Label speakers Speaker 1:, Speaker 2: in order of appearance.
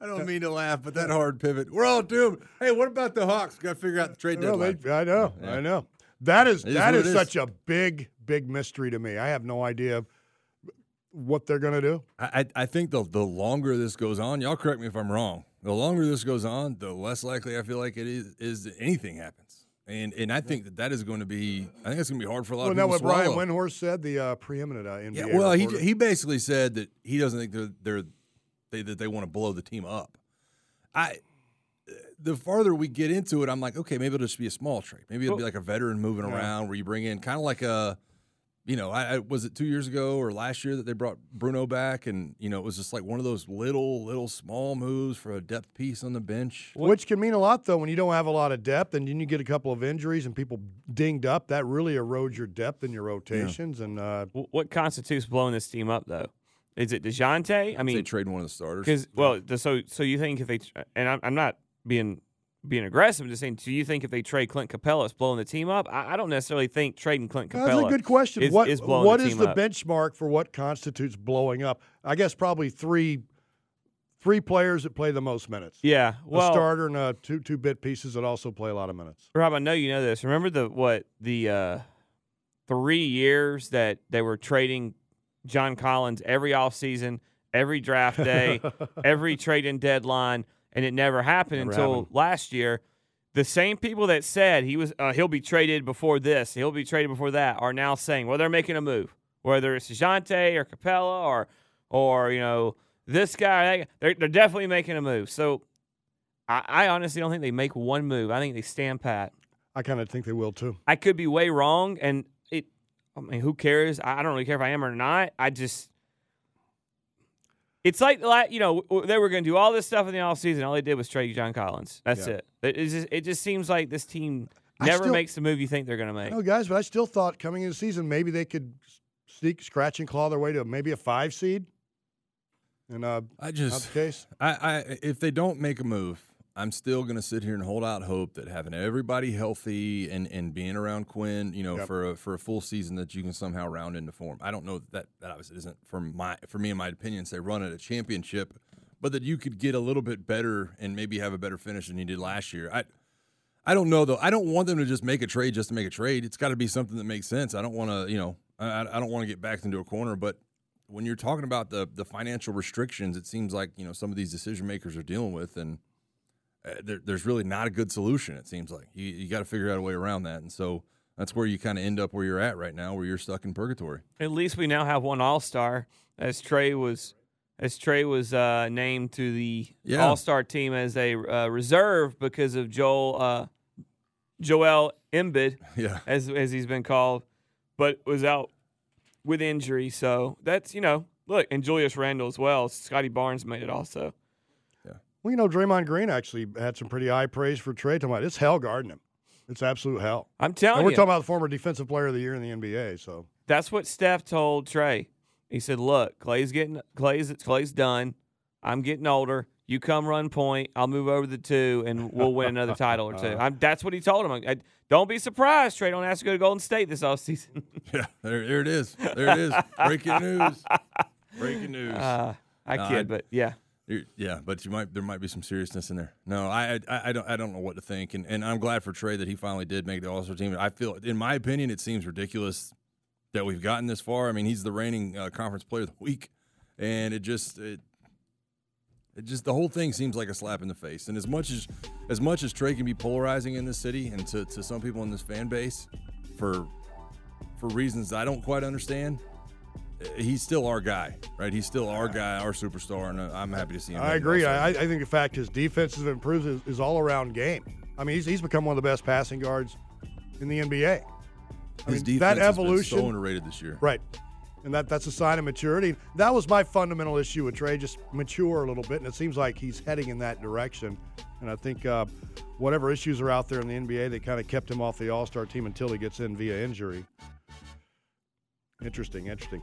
Speaker 1: I don't mean to laugh, but that hard pivot. We're all doomed. Hey, what about the Hawks? Got to figure out the trade deadline.
Speaker 2: I know,
Speaker 1: Yeah.
Speaker 2: I know. That is
Speaker 1: is
Speaker 2: that
Speaker 1: what
Speaker 2: is,
Speaker 1: is.
Speaker 2: such a big, big mystery to me. I have no idea what they're going to do.
Speaker 1: I, I think the the longer this goes on, y'all correct me if I'm wrong. The longer this goes on, the less likely I feel like it is is that anything happens. And and I think that that is going to be. I think it's going to be hard for a lot
Speaker 2: Well,
Speaker 1: of
Speaker 2: now
Speaker 1: people.
Speaker 2: what
Speaker 1: to
Speaker 2: Brian
Speaker 1: swallow.
Speaker 2: Windhorst said, the uh, preeminent uh, NBA.
Speaker 1: Yeah, well, he he basically said that he doesn't think they're they're they, that they want to blow the team up. I the farther we get into it, I'm like, okay, maybe it'll just be a small trade. Maybe it'll be like a veteran moving
Speaker 2: Yeah.
Speaker 1: around where you bring in kind of like a, you know, I, I was it two years ago or last year that they brought Bruno back, and you know it was just like one of those little little small moves for a depth piece on the bench.
Speaker 2: Which can mean a lot, though, when you don't have a lot of depth and then you get a couple of injuries and people dinged up. That really erodes your depth in your rotations. And uh,
Speaker 3: What constitutes blowing this team up, though? Is it Dejounte? I
Speaker 1: they
Speaker 3: mean,
Speaker 1: trade one of the starters
Speaker 3: because well, so so you think if they and I'm, I'm not being being aggressive, I'm just saying, do you think if they trade Clint Capela, it's blowing the team up? I, I don't necessarily think trading Clint
Speaker 2: that's
Speaker 3: Capela.
Speaker 2: a good question.
Speaker 3: Is,
Speaker 2: what
Speaker 3: is blowing
Speaker 2: what
Speaker 3: the
Speaker 2: is the
Speaker 3: up.
Speaker 2: benchmark for what constitutes blowing up? I guess probably three three players that play the most minutes.
Speaker 3: Yeah, well,
Speaker 2: a starter and uh, two two bit pieces that also play a lot of minutes.
Speaker 3: Rob, I know you know this. Remember the what the uh, three years that they were trading John Collins every offseason, every draft day, every trading deadline, and it never happened
Speaker 2: Never
Speaker 3: until
Speaker 2: happened.
Speaker 3: last year. The same people that said he was uh, he'll be traded before this, he'll be traded before that, are now saying, well, they're making a move, whether it's Jante or Capela or or you know this guy, they're they're definitely making a move. So. I, I honestly don't think they make one move. I think they stand pat.
Speaker 2: I kind of think they will too.
Speaker 3: I could be way wrong, and. I mean, who cares? I I don't really care if I am or not. I just. It's like like, you know they were going to do all this stuff in the offseason. All they did was trade John Collins. That's
Speaker 2: Yeah.
Speaker 3: it. It just, it just seems like this team never
Speaker 2: still-
Speaker 3: makes the move you think they're going to make.
Speaker 2: No, guys, but I still thought coming into the season maybe they could sneak, scratch, and claw their way to maybe a five seed. And uh,
Speaker 1: I just
Speaker 2: case.
Speaker 1: I, I if they don't make a move, I'm still going to sit here and hold out hope that having everybody healthy and, and being around Quin, you know,
Speaker 2: Yep.
Speaker 1: for a, for a full season that you can somehow round into form. I don't know that that obviously isn't for my for me in my opinion say run at a championship, but that you could get a little bit better and maybe have a better finish than you did last year. I I don't know though. I don't want them to just make a trade just to make a trade. It's got to be something that makes sense. I don't want to, you know, I, I don't want to get backed into a corner. But when you're talking about the the financial restrictions, it seems like you know some of these decision makers are dealing with, and uh, there, there's really not a good solution. It seems like you you got to figure out a way around that, and so that's where you kind of end up where you're at right now, where you're stuck in purgatory.
Speaker 3: At least we now have one All Star, as Trae was, as Trae was uh, named to the
Speaker 1: Yeah.
Speaker 3: All Star team as a uh, reserve because of Joel uh, Joel Embiid.
Speaker 1: Yeah,
Speaker 3: as as he's been called, but was out with injury. So that's you know, look, and Julius Randle as well. Scottie Barnes made it also.
Speaker 2: Well, you know, Draymond Green actually had some pretty high praise for Trae. Talking about it's hell guarding him. It's absolute hell.
Speaker 3: I'm telling
Speaker 2: And we're
Speaker 3: you,
Speaker 2: talking about the former defensive player of the year in the NBA. So
Speaker 3: that's what Steph told Trae. He said, "Look, Clay's getting Clay's Clay's done. I'm getting older. You come run point. I'll move over the two, and we'll win another title or 2 I'm, that's what he told him. I, don't be surprised. Trae don't ask to go to Golden State this offseason.
Speaker 1: yeah. There, there it is. There it is. Breaking news. Breaking news.
Speaker 3: uh, I kid,
Speaker 1: I-
Speaker 3: but yeah.
Speaker 1: Yeah, but you might there might be some seriousness in there. No, I I, I don't I don't know what to think, and, and I'm glad for Trae that he finally did make the All Star team. I feel, in my opinion, it seems ridiculous that we've gotten this far. I mean, he's the reigning uh, conference player of the week, and it just it It just the whole thing seems like a slap in the face. And as much as as much as Trae can be polarizing in this city and to, to some people in this fan base for for reasons I don't quite understand, he's still our guy, right? He's still our guy, our superstar, and uh, I'm happy to see him.
Speaker 2: I agree. I, I think the fact his defense has improved is, is all around game. I mean, he's, he's become one of the best passing guards in the NBA. I
Speaker 1: His
Speaker 2: mean,
Speaker 1: defense
Speaker 2: that evolution,
Speaker 1: so underrated this year.
Speaker 2: right? And that that's a sign of maturity. That was my fundamental issue with Trae, just mature a little bit, and it seems like he's heading in that direction. And I think uh, whatever issues are out there in the NBA, they kind of kept him off the All Star team until he gets in via injury. Interesting, interesting.